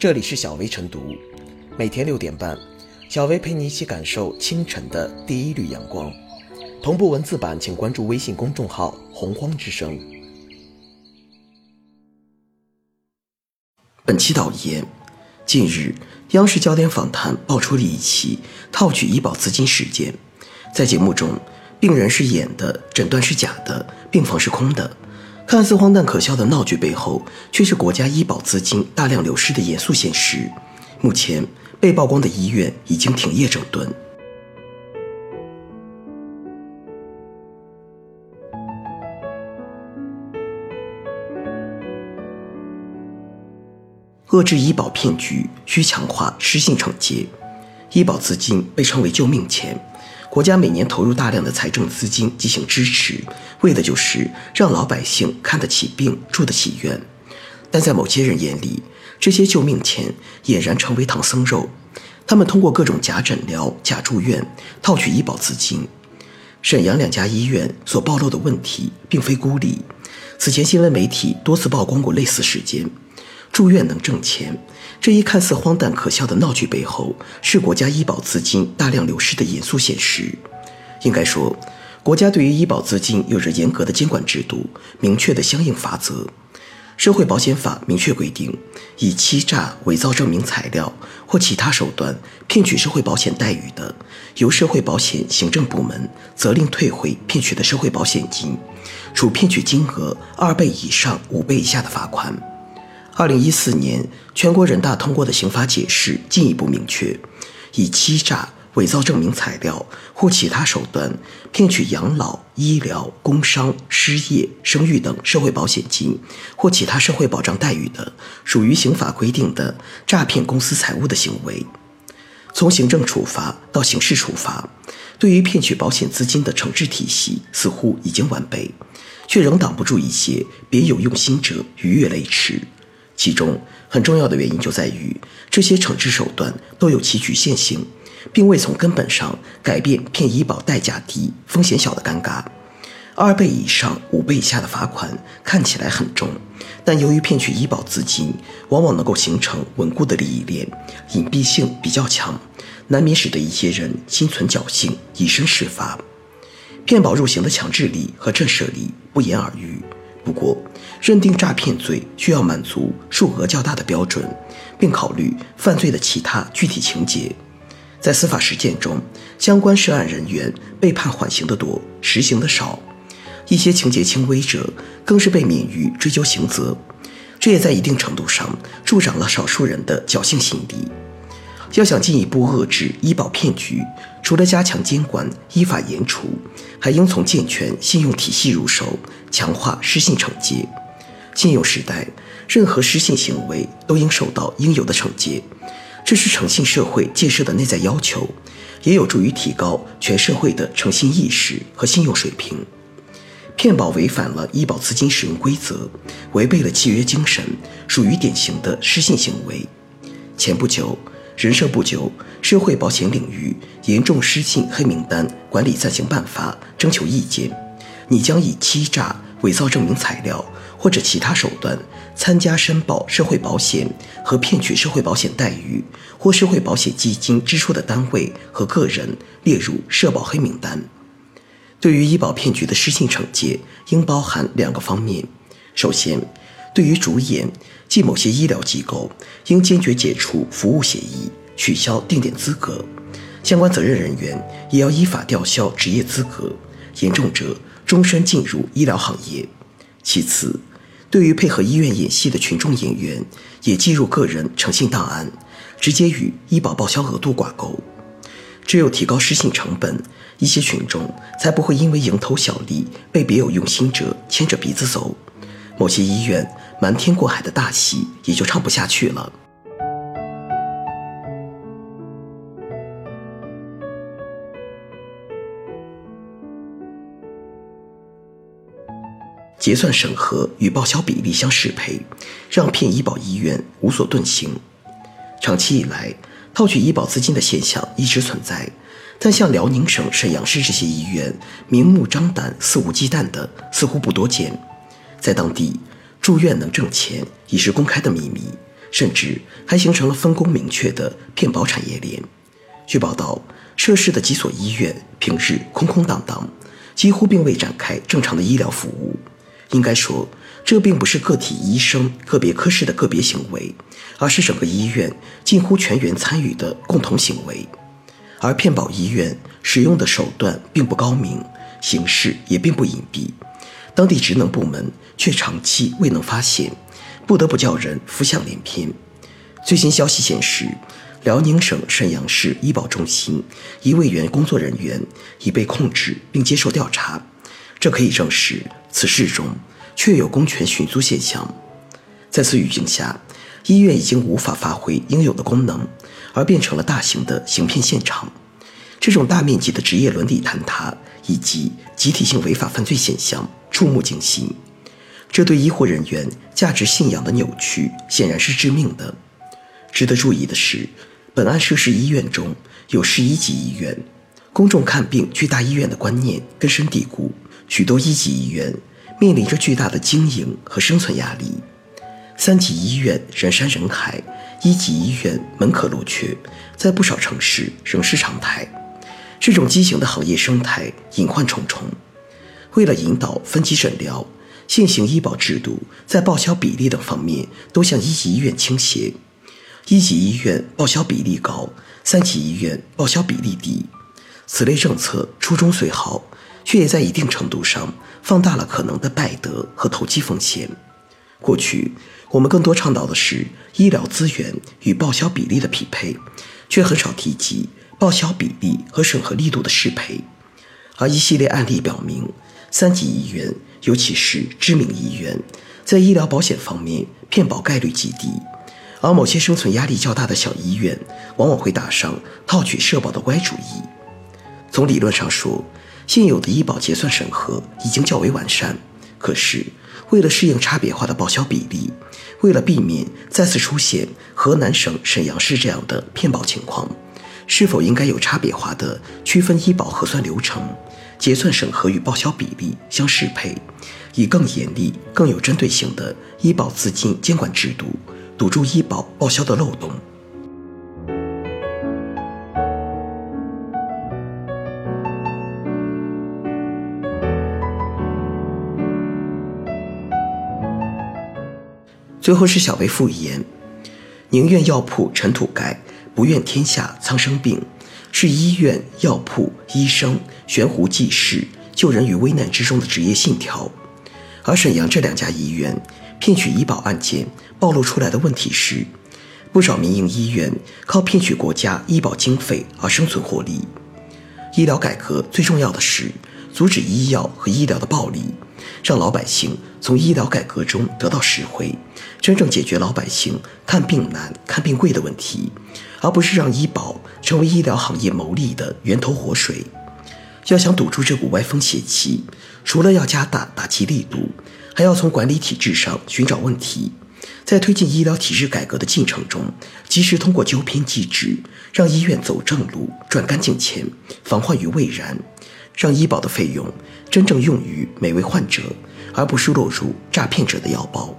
这里是小薇晨读，每天六点半，小薇陪你一起感受清晨的第一缕阳光。同步文字版，请关注微信公众号“洪荒之声”。本期导言：近日，央视焦点访谈爆出了一起套取医保资金事件。在节目中，病人是演的，诊断是假的，病房是空的。看似荒诞可笑的闹剧背后，却是国家医保资金大量流失的严肃现实。目前，被曝光的医院已经停业整顿。遏制医保骗局需强化失信惩戒。医保资金被称为救命钱。国家每年投入大量的财政资金进行支持，为的就是让老百姓看得起病、住得起院。但在某些人眼里，这些救命钱俨然成为唐僧肉。他们通过各种假诊疗、假住院套取医保资金。沈阳两家医院所暴露的问题并非孤立，此前新闻媒体多次曝光过类似事件。住院能挣钱。这一看似荒诞可笑的闹剧背后，是国家医保资金大量流失的严肃现实。应该说，国家对于医保资金有着严格的监管制度，明确的相应法则。社会保险法明确规定，以欺诈、伪造证明材料或其他手段骗取社会保险待遇的，由社会保险行政部门责令退回骗取的社会保险金，处骗取金额二倍以上五倍以下的罚款。二零一四年，全国人大通过的刑法解释进一步明确，以欺诈、伪造证明材料或其他手段骗取养老、医疗、工伤、失业、生育等社会保险金或其他社会保障待遇的，属于刑法规定的诈骗公私财物的行为。从行政处罚到刑事处罚，对于骗取保险资金的惩治体系似乎已经完备，却仍挡不住一些别有用心者逾越雷池。其中很重要的原因就在于，这些惩治手段都有其局限性，并未从根本上改变骗医保代价低、风险小的尴尬。二倍以上五倍以下的罚款看起来很重，但由于骗取医保资金往往能够形成稳固的利益链，隐蔽性比较强，难免使得一些人心存侥幸，以身试法。骗保入刑的强制力和震慑力不言而喻。不过，认定诈骗罪需要满足数额较大的标准，并考虑犯罪的其他具体情节。在司法实践中，相关涉案人员被判缓刑的多，实刑的少；一些情节轻微者更是被免于追究刑责。这也在一定程度上助长了少数人的侥幸心理。要想进一步遏制医保骗局，除了加强监管、依法严处，还应从健全信用体系入手，强化失信惩戒。信用时代，任何失信行为都应受到应有的惩戒，这是诚信社会建设的内在要求，也有助于提高全社会的诚信意识和信用水平。骗保违反了医保资金使用规则，违背了契约精神，属于典型的失信行为。前不久。人社部就社会保险领域严重失信黑名单管理暂行办法征求意见，你将以欺诈、伪造证明材料或者其他手段参加申报社会保险和骗取社会保险待遇或社会保险基金支出的单位和个人列入社保黑名单。对于医保骗局的失信惩戒，应包含两个方面：首先，对于主演即某些医疗机构，应坚决解除服务协议，取消定点资格；相关责任人员也要依法吊销执业资格，严重者终身进入医疗行业。其次，对于配合医院演戏的群众演员，也记入个人诚信档案，直接与医保报销额度挂钩。只有提高失信成本，一些群众才不会因为蝇头小利被别有用心者牵着鼻子走。某些医院瞒天过海的大戏也就唱不下去了。结算审核与报销比例相适配，让骗医保医院无所遁形。长期以来，套取医保资金的现象一直存在，但像辽宁省沈阳市这些医院明目张胆、肆无忌惮的，似乎不多见。在当地，住院能挣钱已是公开的秘密，甚至还形成了分工明确的骗保产业链。据报道，涉事的几所医院平日空空荡荡，几乎并未展开正常的医疗服务。应该说，这并不是个体医生、个别科室的个别行为，而是整个医院近乎全员参与的共同行为。而骗保医院使用的手段并不高明，形式也并不隐蔽，当地职能部门却长期未能发现，不得不叫人浮想联翩。最新消息显示，辽宁省沈阳市医保中心一位原工作人员已被控制并接受调查，这可以证实此事中确有公权寻租现象。在此语境下，医院已经无法发挥应有的功能。而变成了大型的行骗现场，这种大面积的职业伦理坍塌以及集体性违法犯罪现象触目惊心，这对医护人员价值信仰的扭曲显然是致命的。值得注意的是，本案涉事医院中有市一级医院，公众看病去大医院的观念根深蒂固，许多一级医院面临着巨大的经营和生存压力。三级医院人山人海。一级医院门可罗雀，在不少城市仍是常态。这种畸形的行业生态隐患重重。为了引导分级诊疗，现行医保制度在报销比例等方面都向一级医院倾斜。一级医院报销比例高，三级医院报销比例低。此类政策初衷虽好，却也在一定程度上放大了可能的败德和投机风险。过去。我们更多倡导的是医疗资源与报销比例的匹配，却很少提及报销比例和审核力度的适配。而一系列案例表明，三级医院，尤其是知名医院，在医疗保险方面骗保概率极低，而某些生存压力较大的小医院，往往会打上套取社保的歪主意。从理论上说，现有的医保结算审核已经较为完善，可是。为了适应差别化的报销比例，为了避免再次出现河南省沈阳市这样的骗保情况，是否应该有差别化的区分医保核算流程、结算审核与报销比例相适配，以更严厉、更有针对性的医保资金监管制度，堵住医保报销的漏洞？最后是小薇复言，宁愿药铺尘土盖，不愿天下苍生病，是医院、药铺、医生悬壶济世、救人于危难之中的职业信条。而沈阳这两家医院骗取医保案件暴露出来的问题是，不少民营医院靠骗取国家医保经费而生存获利。医疗改革最重要的是阻止医药和医疗的暴利。让老百姓从医疗改革中得到实惠，真正解决老百姓看病难、看病贵的问题，而不是让医保成为医疗行业牟利的源头活水。要想堵住这股歪风邪气，除了要加大打击力度，还要从管理体制上寻找问题，在推进医疗体制改革的进程中，及时通过纠偏机制，让医院走正路、赚干净钱，防患于未然。让医保的费用真正用于每位患者，而不是落入诈骗者的腰包。